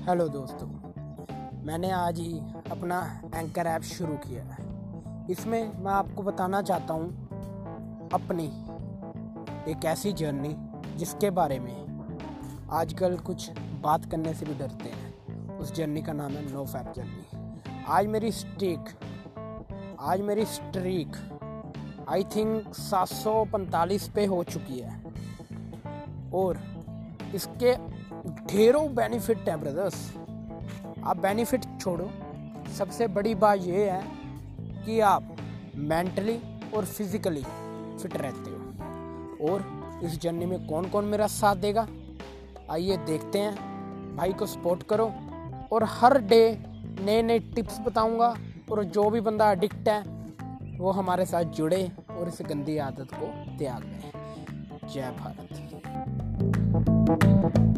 Hello दोस्तों, मैंने आज ही अपना एंकर ऐप शुरू किया है। इसमें मैं आपको बताना चाहता हूँ अपनी एक ऐसी जर्नी जिसके बारे में। आजकल कुछ बात करने से भी डरते हैं। उस जर्नी का नाम है नो फैप जर्नी आज मेरी स्ट्रीक आज मेरी स्ट्रीक आई थिंक 745 पे हो चुकी है। और इसके ढेरों बेनिफिट हैं ब्रदर्स आप बेनिफिट छोड़ो। सबसे बड़ी बात यह है कि आप मेंटली और फिजिकली फिट रहते हो। और इस जर्नी में कौन कौन मेरा साथ देगा? आइए देखते हैं। भाई को सपोर्ट करो। और हर डे नए नए टिप्स बताऊँगा। और जो भी बंदा एडिक्ट है, वो हमारे साथ जुड़े और इस गंदी आदत को त्याग दें। जय भारत।